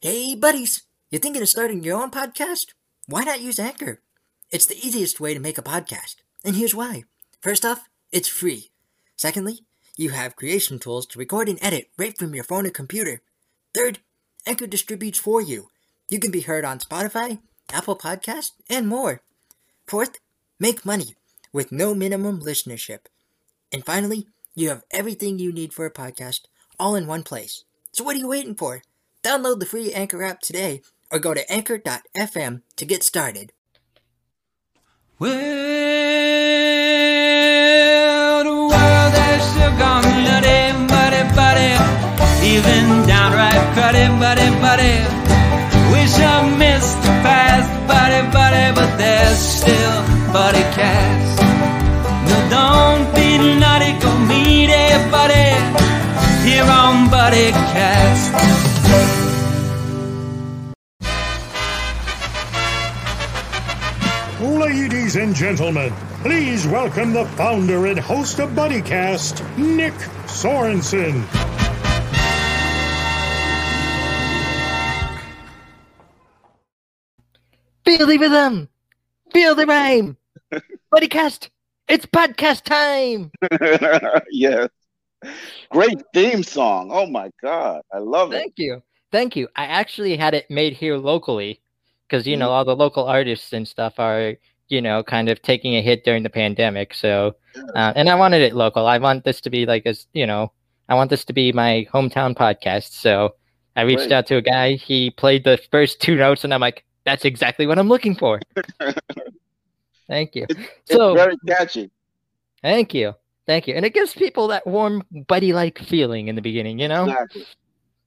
Hey, buddies! You thinking of starting your own podcast? Why not use Anchor? It's the easiest way to make a podcast, and here's why. First off, it's free. Secondly, you have creation tools to record and edit right from your phone or computer. Third, Anchor distributes for you. You can be heard on Spotify, Apple Podcast, and more. Fourth, make money with no minimum listenership. And finally, you have everything you need for a podcast all in one place. So what are you waiting for? Download the free Anchor app today or go to anchor.fm to get started. Well, the world has still gone nutty, muddy, buddy, even downright cruddy, buddy, buddy. Wish I missed the past, buddy, buddy, but there's still buddy cast. No, don't be nutty, go meet buddy here on Buddy Cast. Ladies and gentlemen, please welcome the founder and host of BuddyCast, Nick Sorensen. Feel the rhythm! Feel the rhyme! Buddycast! It's podcast time! yes. Great theme song. Oh my god. I love it. Thank you. Thank you. I actually had it made here locally because, you Mm-hmm. know, all the local artists and stuff are, you know, kind of taking a hit during the pandemic. So, uh, and I wanted it local. I want this to be like, as you know, I want this to be my hometown podcast. So I reached out to a guy. He played the first two notes, and I'm like, that's exactly what I'm looking for. Thank you. It's So, very catchy. thank you. Thank you. And it gives people that warm, buddy like feeling in the beginning, you know? Exactly.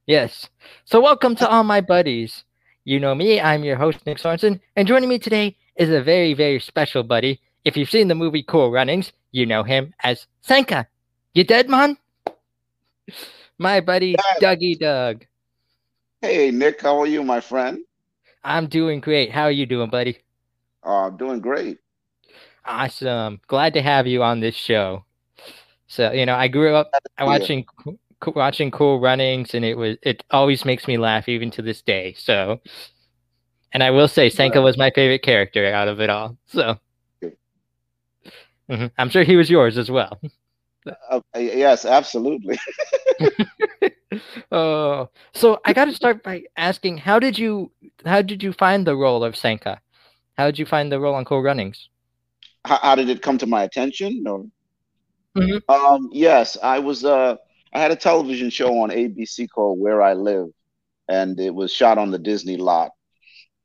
Yes. So, welcome to all my buddies. You know me, I'm your host, Nick Sorensen, and joining me today is a very, very special buddy. If you've seen the movie Cool Runnings, you know him as Sanka. You dead, man? My buddy, Dougie Doug. Hey Nick, how are you, my friend? I'm doing great. How are you doing, buddy? Uh, I'm doing great. Awesome. Glad to have you on this show. So, you know, I grew up watching watching Cool Runnings, and it was it always makes me laugh even to this day. So, and I will say, Sanka was my favorite character out of it all. So. Mhm. I'm sure he was yours as well. Uh, yes, absolutely. oh, so I got to start by asking, how did you how did you find the role of Sanka? How did you find the role on Cool Runnings? How, how did it come to my attention? No. Mhm. Um, yes, I was uh I had a television show on ABC called Where I Live, and it was shot on the Disney lot.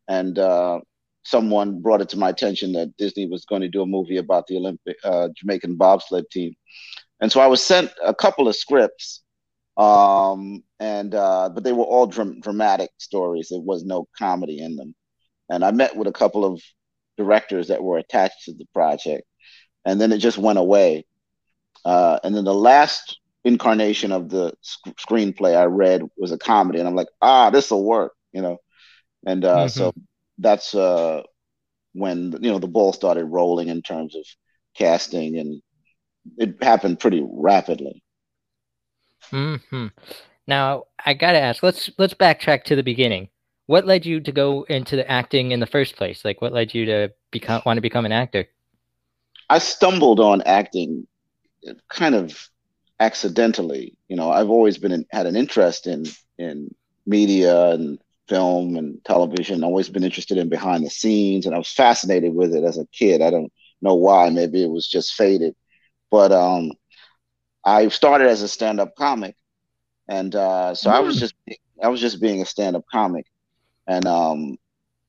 And uh someone brought it to my attention that Disney was going to do a movie about the Olympic uh Jamaican bobsled team. And so I was sent a couple of scripts. Um and uh but they were all dram- dramatic stories. There was no comedy in them. And I met with a couple of directors that were attached to the project. And then it just went away. Uh, and then the last incarnation of the sc- screenplay I read was a comedy, and I'm like, ah, this will work, you know. And uh, so that's uh, when you know the ball started rolling in terms of casting, and it happened pretty rapidly. hmm Now I gotta ask. Let's let's backtrack to the beginning. What led you to go into the acting in the first place? Like, what led you to become want to become an actor? I stumbled on acting kind of accidentally. You know, I've always been in, had an interest in in media and film and television. Always been interested in behind the scenes, and I was fascinated with it as a kid. I don't know why. Maybe it was just faded, but um, I started as a stand-up comic, and uh, so I was just I was just being a stand-up comic, and um,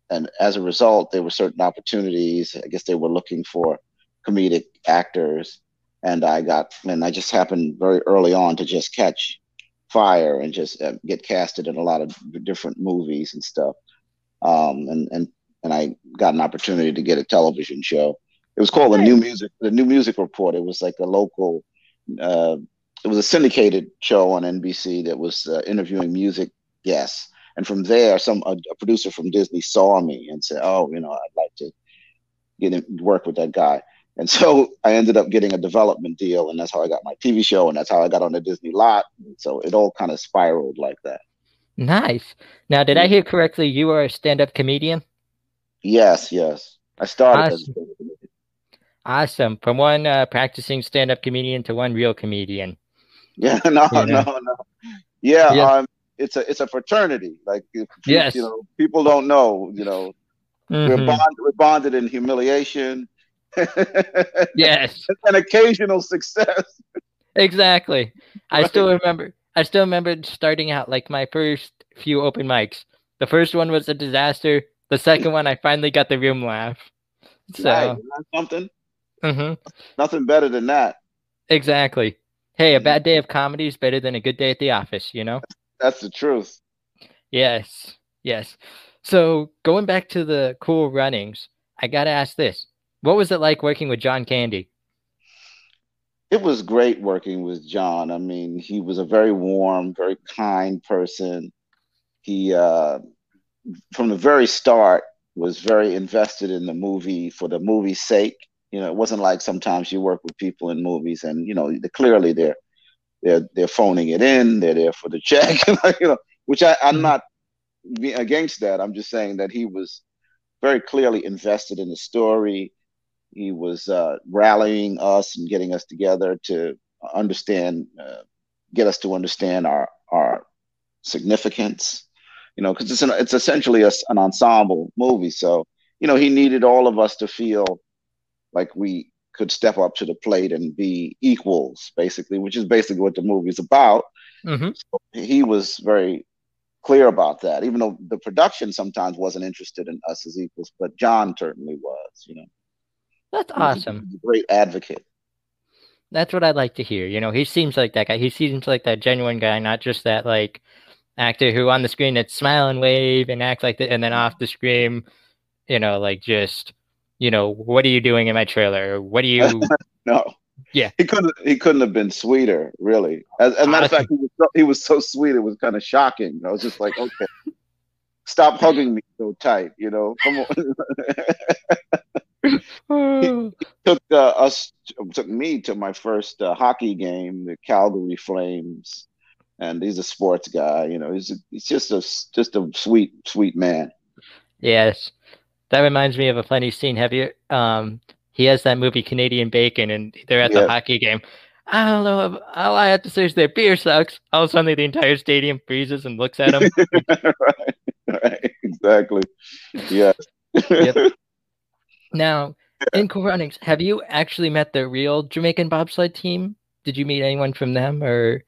and as a result, there were certain opportunities. I guess they were looking for comedic actors and I got and I just happened very early on to just catch fire and just uh, get casted in a lot of different movies and stuff. Um, and and and I got an opportunity to get a television show. It was called the New Music the New Music Report. It was like a local. Uh, it was a syndicated show on NBC that was uh, interviewing music guests. And from there, some a, a producer from Disney saw me and said, "Oh, you know, I'd like to get in, work with that guy." And so I ended up getting a development deal, and that's how I got my TV show, and that's how I got on the Disney lot. So it all kind of spiraled like that. Nice. Now, did I hear correctly? You are a stand-up comedian. Yes, yes. I started as Awesome. Awesome. From one uh, practicing stand-up comedian to one real comedian. Yeah, no, Yeah. no, no. Yeah, Yeah. um, it's a it's a fraternity. Like if, Yes. you know, people don't know. You know, we're Mhm. bonded, we're bonded in humiliation Yes, An occasional success. exactly. I Right. still remember. I still remember starting out like my first few open mics. The first one was a disaster. The second one, I finally got the room laugh. Right, So, that something mhm, nothing better than that. exactly. Hey, a bad day of comedy is better than a good day at the office. You know. That's the truth. Yes, yes. So going back to the cool runnings, I gotta ask this: What was it like working with John Candy? It was great working with John. I mean, he was a very warm, very kind person. He, uh, from the very start, was very invested in the movie for the movie's sake. You know, it wasn't like sometimes you work with people in movies and you know clearly they're they're they're phoning it in. They're there for the check. you know, which I, I'm not against that. I'm just saying that he was very clearly invested in the story. He was uh, rallying us and getting us together to understand, uh, get us to understand our our significance. You know, because it's an, it's essentially a an ensemble movie. So you know, he needed all of us to feel like we could step up to the plate and be equals, basically, which is basically what the movie's about. Mm-hmm. He was very clear about that, even though the production sometimes wasn't interested in us as equals, but John certainly was. You know, That's He was a- awesome. great advocate. That's what I'd like to hear. You know, he seems like that guy. He seems like that genuine guy, not just that like actor who on the screen that smile and wave and act like that, and then off the screen, you know, like just, you know, what are you doing in my trailer? What do you? No. Yeah. He couldn't. He couldn't have been sweeter, really. As, as a matter of fact, he was so, he was so sweet. It was kind of shocking. I was just like, okay, stop hugging me so tight. You know, come on. took uh, us took me to my first uh, hockey game, the Calgary Flames, and he's a sports guy. You know, he's a, he's just a just a sweet sweet man. yes, that reminds me of a funny scene. Have you? Um, he has that movie Canadian Bacon, and they're at the hockey game. I don't know. All I have to say is their beer sucks. All of a sudden, the entire stadium freezes and looks at him. right, right, exactly. Yes. Yep. Now, in Cool Runnings, have you actually met the real Jamaican bobsled team? Did you meet anyone from them, or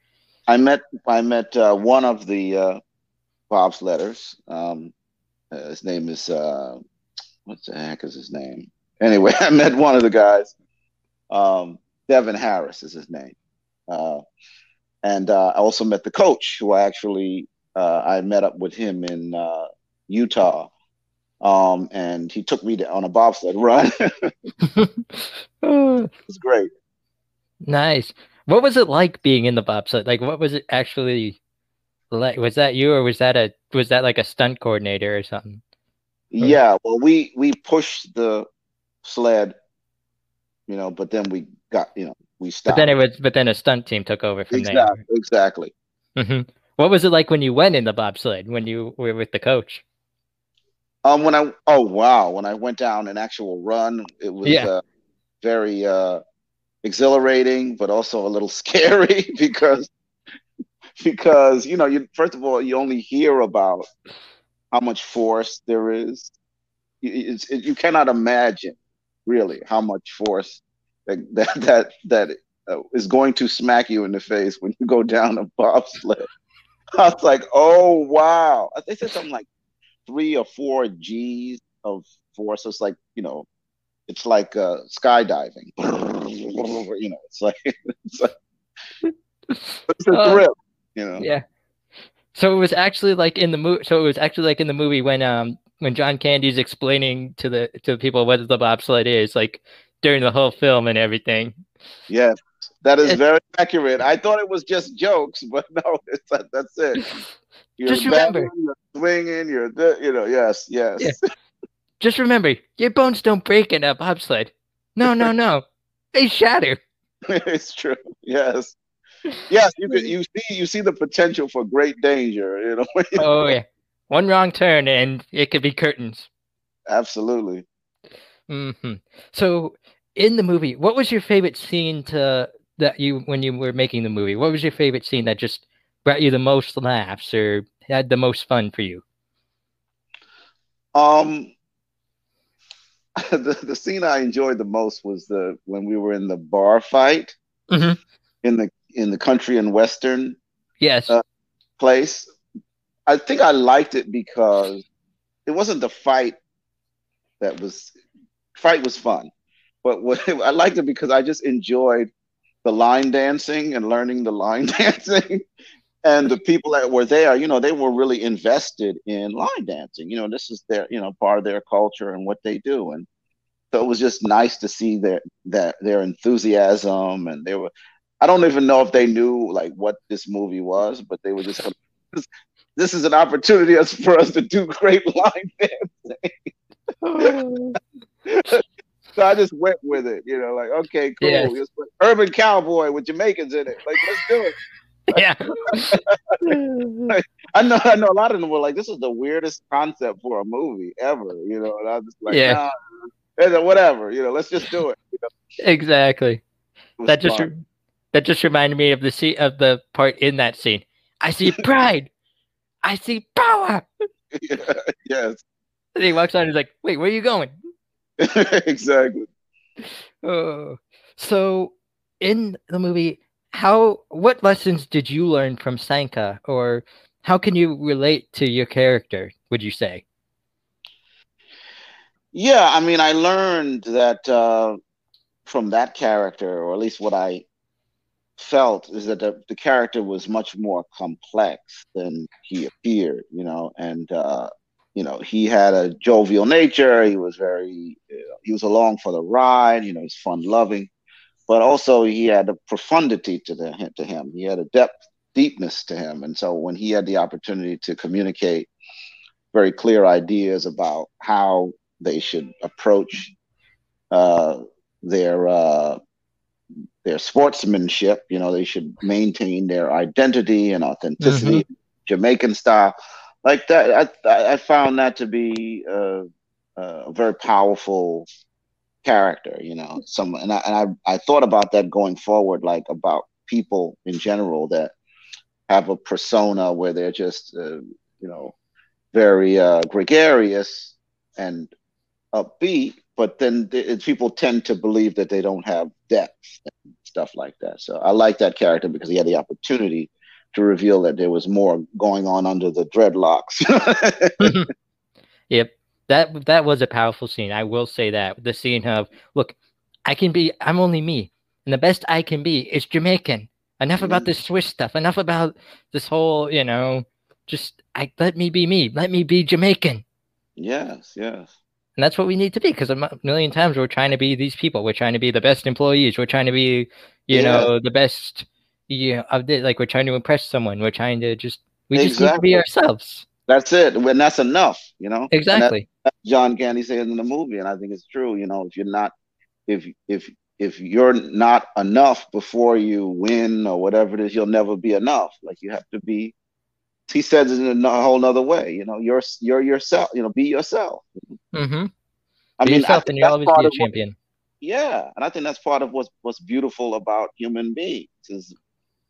I met I met uh, one of the uh, bobsledders. Um, uh, his name is uh, what's the heck is his name? Anyway, I met one of the guys. Um, Devon Harris is his name, uh, and uh, I also met the coach, who I actually uh, I met up with him in uh, Utah, um, and he took me to, on a bobsled run. it was great. nice? What was it like being in the bobsled? Like, what was it actually like? Was that you, or was that a was that like a stunt coordinator or something? Yeah, well, we we pushed the sled, you know, but then we got, you know, we stopped. But then it was, but then a stunt team took over from exactly, exactly. there. hmm What was it like when you went in the bobsled when you were with the coach? Um, when I oh wow, when I went down an actual run, it was Yeah. uh, very uh, exhilarating, but also a little scary because because you know, you first of all, you only hear about how much force there is. It, you cannot imagine really how much force that that that, that uh, is going to smack you in the face when you go down a bobsled. I was like, oh wow! They said something like three or four G's of force. So it's like you know, it's like uh, skydiving. You know, it's like it's like it's a Uh, thrill. You know, Yeah. So it was actually like in the movie. So it was actually like in the movie when um when John Candy's explaining to the to people what the bobsled is, like during the whole film and everything. yes, that is very accurate. I thought it was just jokes, but no, it's that's it. You're Just remember- you're swinging, you're th- you know, yes, yes. Yeah. Just remember, your bones don't break in a bobsled. No, no, no, they shatter. it's true. Yes. yes, you could. You see, you see the potential for great danger. You know. oh yeah, one wrong turn and it could be curtains. Absolutely. hmm So in the movie, what was your favorite scene to that you when you were making the movie? What was your favorite scene that just brought you the most laughs or had the most fun for you? Um, the the scene I enjoyed the most was the when we were in the bar fight Mhm. in the in the country and western Yes. Uh, place. I think I liked it because it wasn't the fight that was fight was fun, but what I liked it because I just enjoyed the line dancing and learning the line dancing. And the people that were there, you know, they were really invested in line dancing. You know, this is their, you know, part of their culture and what they do. And so it was just nice to see their that their enthusiasm and they were I don't even know if they knew like what this movie was, but they were just this, is an opportunity for us to do great line dancing. So I just went with it, you know, like okay, cool. Put Urban Cowboy with Jamaicans in it. Like let's do it. Yeah. I know I know a lot of them were like, this is the weirdest concept for a movie ever, you know, and I was just like, Yeah. nah, whatever, you know, let's just do it. You know, exactly. it That just re- that just reminded me of the scene of the part in that scene. I see pride. I see power. yes, And he walks on. He's like, "Wait, where are you going?" exactly. Oh, so in the movie, how what lessons did you learn from Sanka, or how can you relate to your character? Would you say? Yeah, I mean, I learned that uh, from that character, or at least what I felt, is that the, the character was much more complex than he appeared, you know, and uh, you know, he had a jovial nature. He was very, you know, he was along for the ride. You know, he's fun loving, but also he had a profundity to the to him. He had a depth, deepness to him, and so when he had the opportunity to communicate very clear ideas about how they should approach uh, their uh, their sportsmanship. You know, they should maintain their identity and authenticity, Jamaican style, like that. I I found that to be uh, a very powerful character. You know, some and I and I, I thought about that going forward, like about people in general that have a persona where they're just uh, you know very uh, gregarious and upbeat, but then th- people tend to believe that they don't have depth and stuff like that. So I like that character because he had the opportunity to reveal that there was more going on under the dreadlocks. Yep. That that was a powerful scene. I will say that. The scene of, look, I can be I'm only me. And the best I can be is Jamaican. Enough about Mhm. this Swiss stuff. Enough about this whole, you know, just I let me be me. Let me be Jamaican. yes, yes. And that's what we need to be because a million times we're trying to be these people. We're trying to be the best employees. We're trying to be, you Yeah. know, the best. You know, of the, like we're trying to impress someone. We're trying to just we just need to be ourselves. That's it. When that's enough, you know. Exactly. John Candy says in the movie, and I think it's true. You know, if you're not, if if if you're not enough before you win or whatever it is, you'll never be enough. Like you have to be. He says it in a whole other way. You know, you're you're yourself. You know, be yourself. Mm-hmm. I be mean, yourself, think and you'll always be a of what- champion. yeah, and I think that's part of what's what's beautiful about human beings is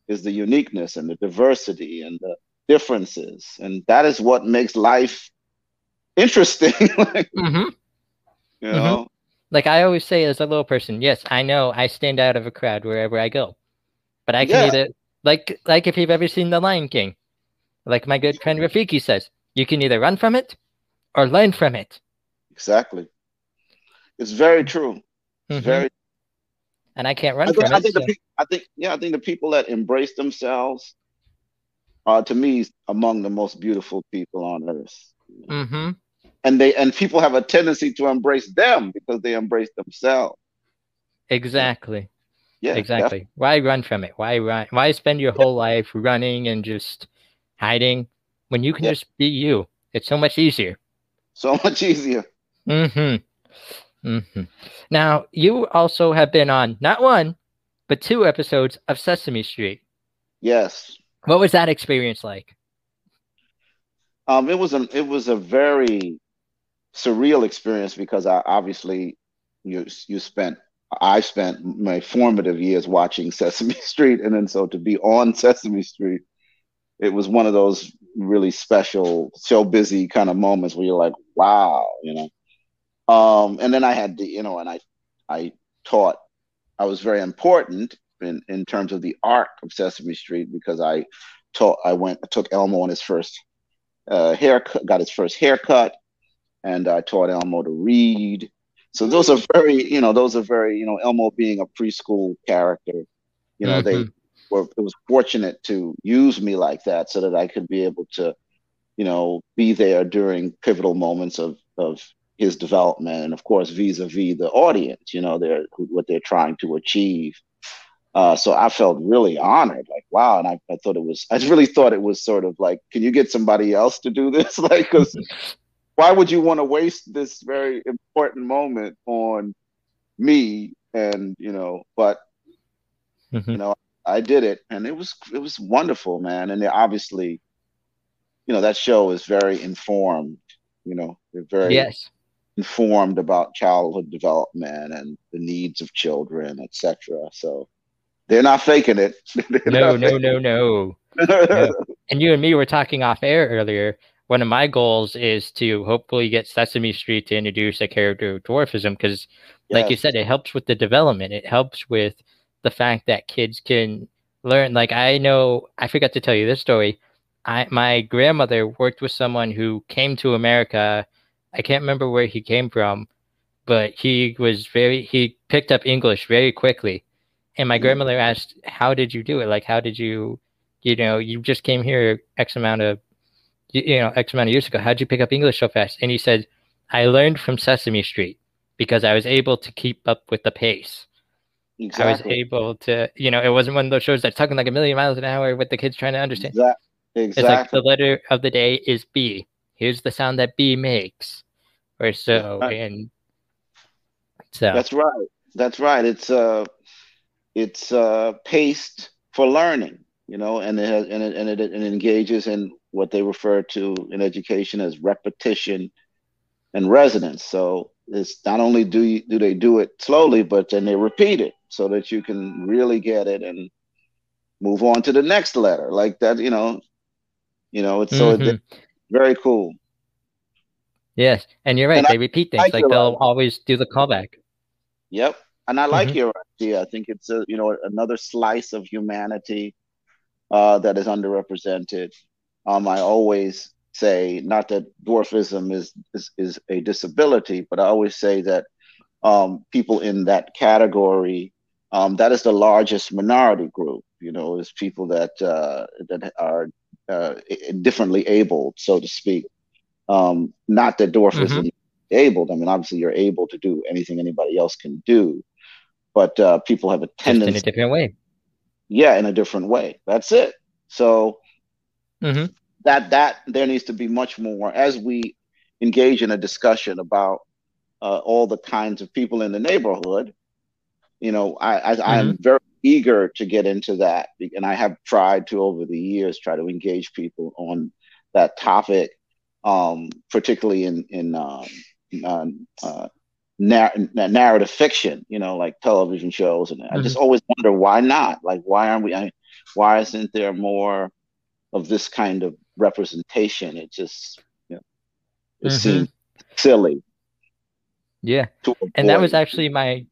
is the uniqueness and the diversity and the differences, and that is what makes life interesting. like, Mm-hmm. you know, Like I always say as a little person, yes, I know I stand out of a crowd wherever I go. But I can Yeah. either like like if you've ever seen The Lion King, like my good friend Rafiki says, you can either run from it or learn from it. exactly. It's very true. It's Mhm. very. And I can't run I think, from I it. think the so- pe- I think yeah, I think the people that embrace themselves are to me among the most beautiful people on earth. Mhm. And they and people have a tendency to embrace them because they embrace themselves. Exactly. Yeah, exactly. Why run from it? Why run? Why spend your whole life running and just hiding when you can Yeah. just be you? It's so much easier. so much easier. Mm-hmm. Mm-hmm. Now, you also have been on not one, but two episodes of Sesame Street. Yes. What was that experience like? Um, it was a it was a very surreal experience because I obviously you you spent I spent my formative years watching Sesame Street, and then so to be on Sesame Street, it was one of those really special, so busy kind of moments where you're like, wow, you know. Um, and then I had the, you know, and I I taught I was very important in in terms of the arc of Sesame Street because I taught I went I took Elmo on his first uh, haircut, got his first haircut, and I taught Elmo to read. So those are very, you know, those are very, you know, Elmo being a preschool character, you know, Mm-hmm. they were it was fortunate to use me like that so that I could be able to, you know, be there during pivotal moments of of his development, and of course vis-a-vis the audience, you know, they're what they're trying to achieve. Uh, so I felt really honored, like wow, and I, I thought it was, I really thought it was sort of like, can you get somebody else to do this? like, because why would you want to waste this very important moment on me? And you know, but Mhm. you know, I did it, and it was it was wonderful, man. And they obviously, you know, that show is very informed. You know, they're very Yes. informed about childhood development and the needs of children, etc. So they're not faking it. They're No, not no, no, no. faking- And you and me were talking off air earlier. One of my goals is to hopefully get Sesame Street to introduce a character of dwarfism because, like you said, it helps with the development. It helps with the fact that kids can learn. Like I know, I forgot to tell you this story. I my grandmother worked with someone who came to America. I can't remember where he came from, but he was very he picked up English very quickly. And my Mhm. grandmother asked, "How did you do it? Like, how did you, you know, you just came here X amount of, you, you know, X amount of years ago. How'd you pick up English so fast?" And he said, "I learned from Sesame Street because I was able to keep up with the pace. I was able to, you know, it wasn't one of those shows that's talking like a million miles an hour with the kids trying to understand. Exactly. It's like the letter of the day is B. Here's the sound that B makes, or so, Right. and so That's right. That's right. It's uh, it's uh, paced for learning, you know, and it has and it, and it, and it engages in what they refer to in education as repetition and resonance. So it's not only do you, do they do it slowly, but then they repeat it so that you can really get it and move on to the next letter, like that. You know, you know. It's so Mhm. it's very cool. yes, and you're right. And I they repeat things like like they'll idea. always do the callback. Yep. And I like Mhm. your idea. I think it's a you know another slice of humanity uh, that is underrepresented. Um, I always say not that dwarfism is, is is a disability, but I always say that um, people in that category um, that is the largest minority group. You know, is people that uh, that are uh, differently abled, so to speak. Um, not that dwarfism is abled. I mean, obviously, you're able to do anything anybody else can do, but uh, people have a Just in a different way. yeah, in a different way. That's it. So hmm that that there needs to be much more as we engage in a discussion about uh, all the kinds of people in the neighborhood. You know, I, I I'm very eager to get into that, and I have tried to over the years try to engage people on that topic, um, particularly in in um, uh, uh, nar- narrative fiction. You know, like television shows, and I just always wonder why not? Like, why aren't we? I, why isn't there more of this kind of representation? It just, you know, it Mhm. seems silly. Yeah. And that was actually my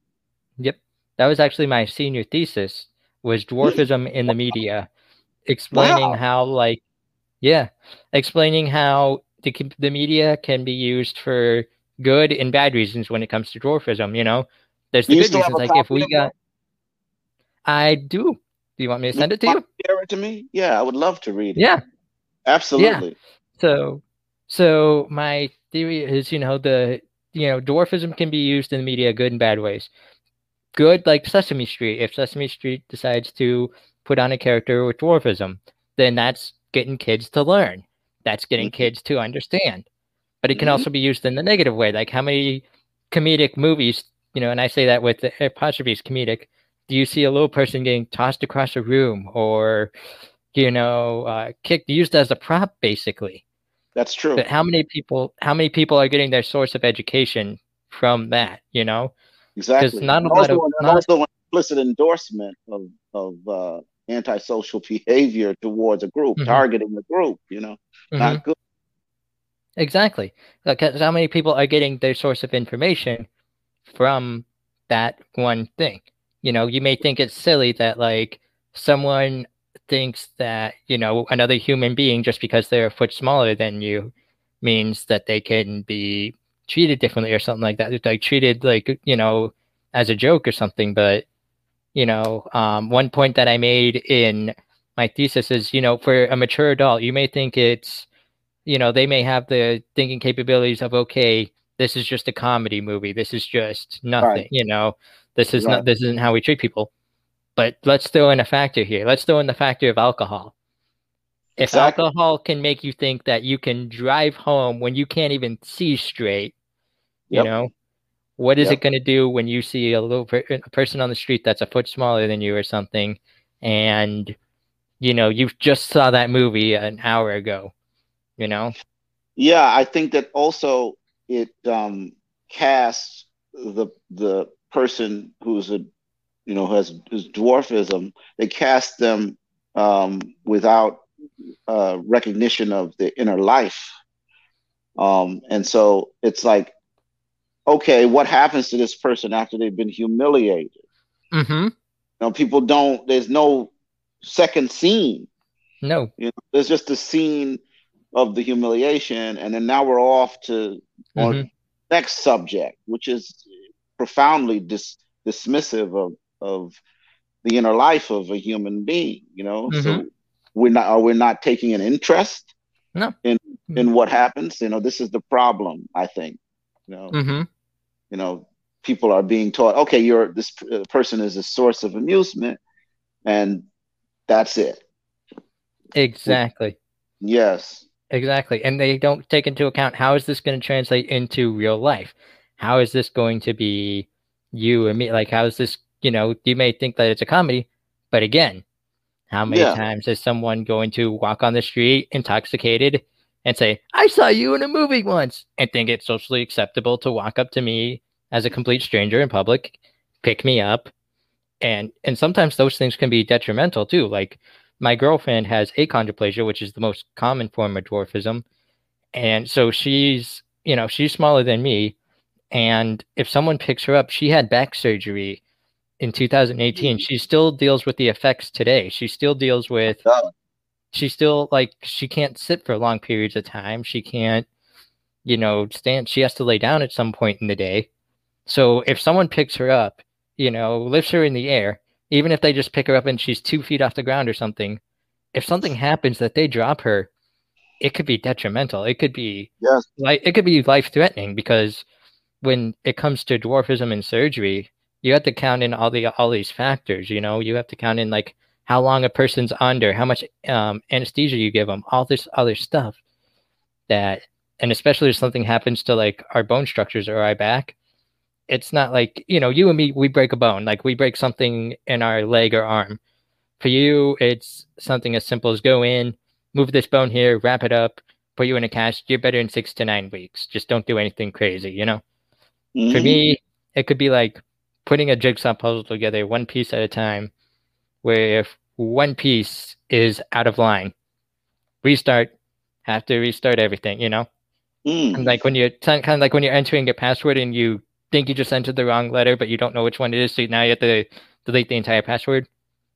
yep that was actually my senior thesis was dwarfism in the media explaining Wow. how like yeah explaining how the, the media can be used for good and bad reasons when it comes to dwarfism you know there's the You good reasons like if we got i do do you want me to send it to you share it to me? Yeah, I would love to read it. yeah Absolutely. Yeah. So, so my theory is, you know, the you know, dwarfism can be used in the media good and bad ways. Good, like Sesame Street. If Sesame Street decides to put on a character with dwarfism, then that's getting kids to learn. That's getting Mhm. kids to understand. But it can Mhm. also be used in the negative way. Like how many comedic movies, you know, and I say that with the apostrophes comedic, you see a little person getting tossed across a room or you know uh, kicked used as a prop basically That's true. but how many people how many people are getting their source of education from that you know Exactly. not a And lot also, of- not- also an implicit endorsement of of uh, antisocial behavior towards a group, Mhm. targeting the group. You know, Mhm. not good. Exactly. Like, 'cause how many people are getting their source of information from that one thing? You know, you may think it's silly that like someone thinks that, you know, another human being just because they're a foot smaller than you means that they can be treated differently or something like that. It's like treated like, you know, as a joke or something. But, you know, um, one point that I made in my thesis is, you know, for a mature adult, you may think it's you know, they may have the thinking capabilities of okay, this is just a comedy movie. This is just nothing. Right. You know, this is Right. not this isn't how we treat people. But let's throw in a factor here. Let's throw in the factor of alcohol. If Exactly. alcohol can make you think that you can drive home when you can't even see straight, you Yep. know, what is Yep. it going to do when you see a little per- a person on the street that's a foot smaller than you or something, and you know you just saw that movie an hour ago, you know? Yeah, I think that also it um, casts the the person who's a you know has is dwarfism. They cast them um, without uh, recognition of the inner life, um, and so it's like, okay, what happens to this person after they've been humiliated? Mm-hmm. You know, people don't. There's no second scene. No. You know, there's just a scene of the humiliation, and then now we're off to Mhm. next subject, which is profoundly dis- dismissive of of the inner life of a human being. You know, so we're not are we not taking an interest No. in in what happens? You know, this is the problem. I think. You know, Mm-hmm. you know, people are being taught, okay, you're this uh, person is a source of amusement, and that's it. Exactly. Yes. Exactly. And they don't take into account how is this going to translate into real life? How is this going to be you and me? Like, how is this, you know, you may think that it's a comedy, but again, how many Yeah. times is someone going to walk on the street intoxicated and say, I saw you in a movie once, and think it's socially acceptable to walk up to me as a complete stranger in public, pick me up? And and sometimes those things can be detrimental too. Like my girlfriend has achondroplasia, which is the most common form of dwarfism. And so she's, you know, she's smaller than me. And if someone picks her up, she had back surgery in 2018. Mm-hmm. She still deals with the effects today. She still deals with, she still, like, she can't sit for long periods of time. She can't, you know, stand. She has to lay down at some point in the day. So if someone picks her up, you know, lifts her in the air, even if they just pick her up and she's two feet off the ground or something, if something happens that they drop her, it could be detrimental. It could be Yes. like it could be life threatening because when it comes to dwarfism and surgery, you have to count in all the all these factors. You know, you have to count in like how long a person's under, how much um, anesthesia you give them, all this other stuff. That and especially if something happens to like our bone structures or our back, it's not like you know you and me we break a bone like we break something in our leg or arm. For you, it's something as simple as go in, move this bone here, wrap it up, put you in a cast. You're better in six to nine weeks. Just don't do anything crazy, you know. For Mhm. me, it could be like putting a jigsaw puzzle together one piece at a time, where if one piece is out of line, restart, have to restart everything, you know? Mm. Like when you're kind of like when you're entering your password and you think you just entered the wrong letter, but you don't know which one it is, so now you have to delete the entire password.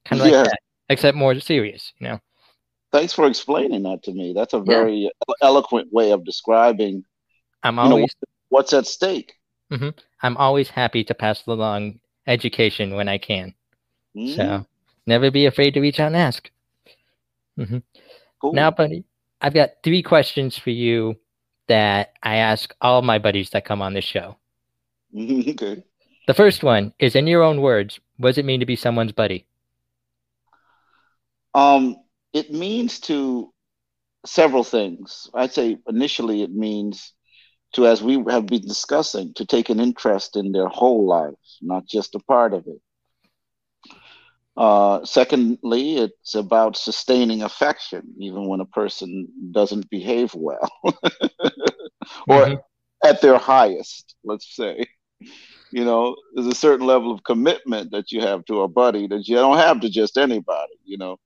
Kind of like Yes. that, except more serious, you know? Thanks for explaining that to me. That's a very eloquent way of describing I'm you know, what's at stake. I'm always happy to pass along education when I can. Mhm. So never be afraid to reach out and ask. Cool. Now, buddy, I've got three questions for you that I ask all my buddies that come on this show. okay. The first one is in your own words, what does it mean to be someone's buddy? Um, it means to several things. I'd say initially it means to, as we have been discussing, to take an interest in their whole lives, not just a part of it. Uh, secondly, it's about sustaining affection, even when a person doesn't behave well, or Mhm. at their highest. Let's say, you know, there's a certain level of commitment that you have to a buddy that you don't have to just anybody. You know,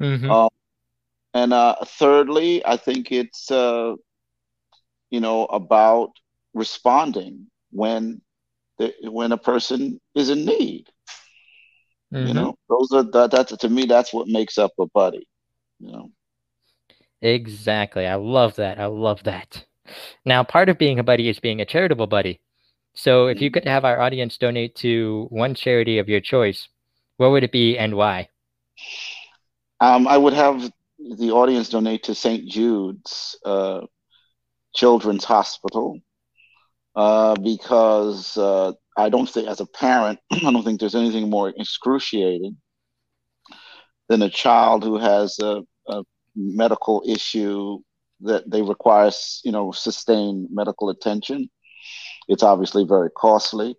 Mhm. Uh, and uh, thirdly, I think it's uh, you know about responding when the, when a person is in need. You Mhm. know, those are that. That's to me. That's what makes up a buddy. You know. Exactly. I love that. I love that. Now, part of being a buddy is being a charitable buddy. So, if you Mm. could have our audience donate to one charity of your choice, what would it be and why? Um, I would have the audience donate to St. Jude's uh, Children's Hospital uh, because uh, I don't think, as a parent, I don't think there's anything more excruciating than a child who has a, a medical issue that they require, you know, sustained medical attention. It's obviously very costly.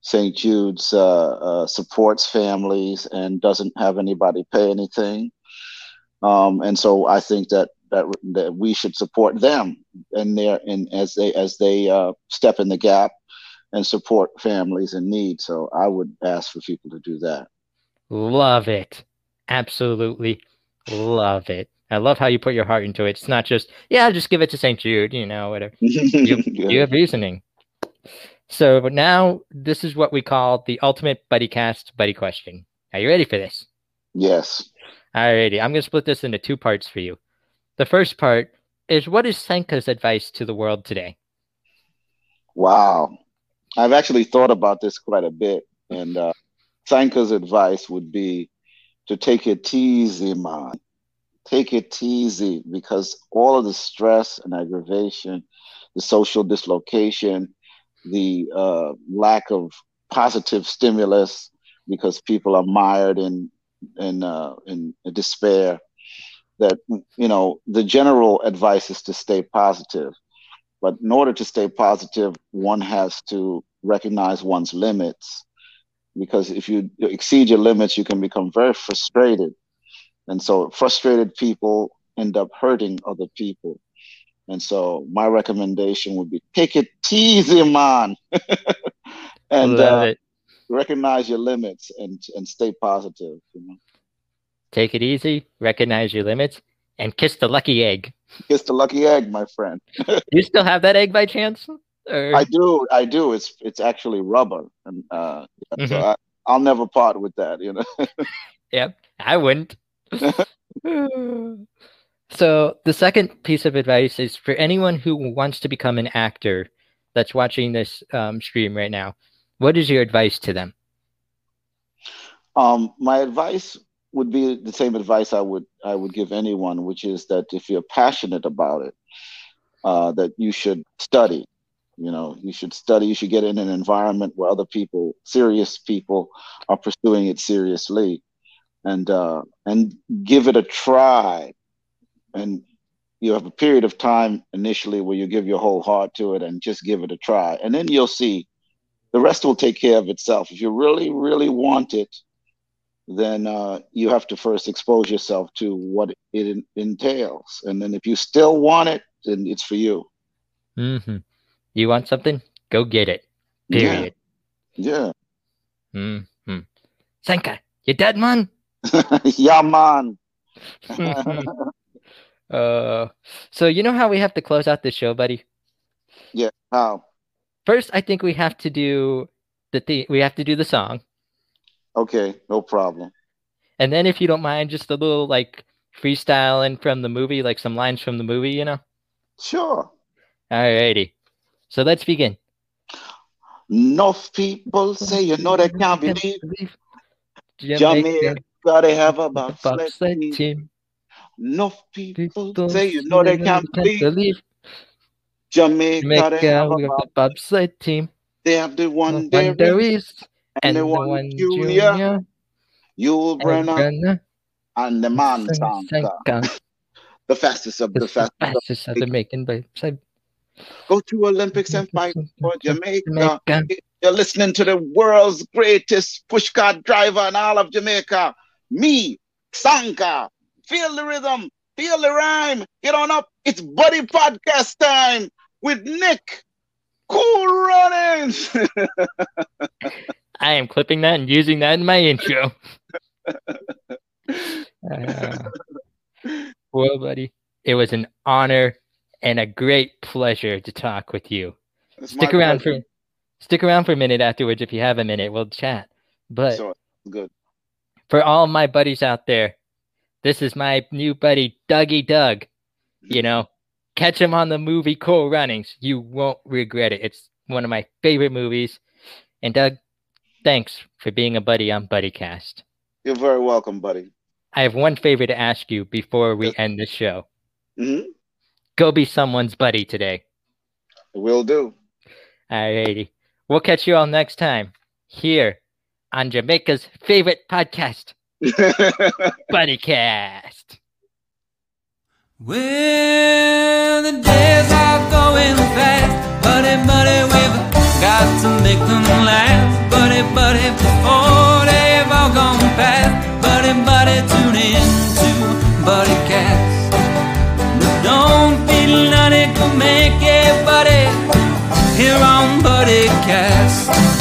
St. Jude's uh, uh, supports families and doesn't have anybody pay anything. Um, and so I think that, that that we should support them and their and as they as they uh, step in the gap and support families in need. So I would ask for people to do that. Love it. Absolutely love it. I love how you put your heart into it. It's not just, yeah, just give it to St. Jude, you know, whatever. You, Yeah. you have reasoning. So now this is what we call the ultimate buddy cast buddy question. Are you ready for this? Yes. Alrighty, I'm gonna split this into two parts for you. The first part is what is Sanka's advice to the world today? Wow. I've actually thought about this quite a bit. And uh, Sanka's advice would be to take it easy, man. Take it easy because all of the stress and aggravation, the social dislocation, the uh, lack of positive stimulus because people are mired in in uh, in despair. That you know, the general advice is to stay positive. But in order to stay positive, one has to recognize one's limits. Because if you exceed your limits, you can become very frustrated. And so frustrated people end up hurting other people. And so my recommendation would be take it easy, man. and uh, recognize your limits and, and stay positive. You know? Take it easy, recognize your limits, and kiss the lucky egg. Kiss the lucky egg, my friend. You still have that egg by chance? Or... I do, I do. It's it's actually rubber, and uh, so Mhm. I, I'll never part with that. You know. Yep, I wouldn't. so the second piece of advice is for anyone who wants to become an actor that's watching this um, stream right now. What is your advice to them? Um, my advice would be the same advice I would I would give anyone, which is that if you're passionate about it, uh, that you should study. You know, you should study. You should get in an environment where other people, serious people, are pursuing it seriously, and uh, and give it a try. And you have a period of time initially where you give your whole heart to it and just give it a try, and then you'll see the rest will take care of itself. If you really, really want it, then uh, you have to first expose yourself to what it en- entails. And then if you still want it, then it's for you. hmm You want something? Go get it. Period. Yeah. hmm Sanka, you dead, man? yeah, man. uh, so you know how we have to close out the show, buddy? yeah. How? First, I think we have to do the the- we have to do the song, Okay. No problem. and then if you don't mind, just a little like freestyling from the movie, like some lines from the movie, you know? Sure. Alrighty. So let's begin. Enough people say, you know, they can't believe Jamaica, Jamaica, they have a bobsled team. team. Enough people People say, you know, they can't believe believe Jamaica, they have Jamaica, a we got bob- bobsled team. They have the one One and the one Junior, Yul and Brenner, and the man Sanka, the fastest of the the fastest. fastest of the making by. Go to Olympics and fight for Jamaica. Jamaica. You're listening to the world's greatest pushcart driver in all of Jamaica. me, Sanka. Feel the rhythm, feel the rhyme. Get on up. It's Buddy Podcast time with Nick. Cool runnings. I am clipping that and using that in my intro. Uh, well, buddy, it was an honor and a great pleasure to talk with you. It's Stick around pleasure. for stick around for a minute afterwards if you have a minute. We'll chat. But So good. for all my buddies out there, this is my new buddy Dougie Doug. You know, catch him on the movie Cool Runnings. You won't regret it. It's one of my favorite movies. And Doug, thanks for being a buddy on BuddyCast. You're very welcome, buddy. I have one favor to ask you before we Yes. end the show. hmm Go be someone's buddy today. Will do. Alrighty. We'll catch you all next time here on Jamaica's favorite podcast, BuddyCast. Well, the days are going fast, buddy, buddy, we've got to make them laugh. Buddy, buddy, before they've all gone past. Buddy, buddy, tune in to Buddy Cast. No, don't feel none, it make it, buddy, here on Buddy Cast.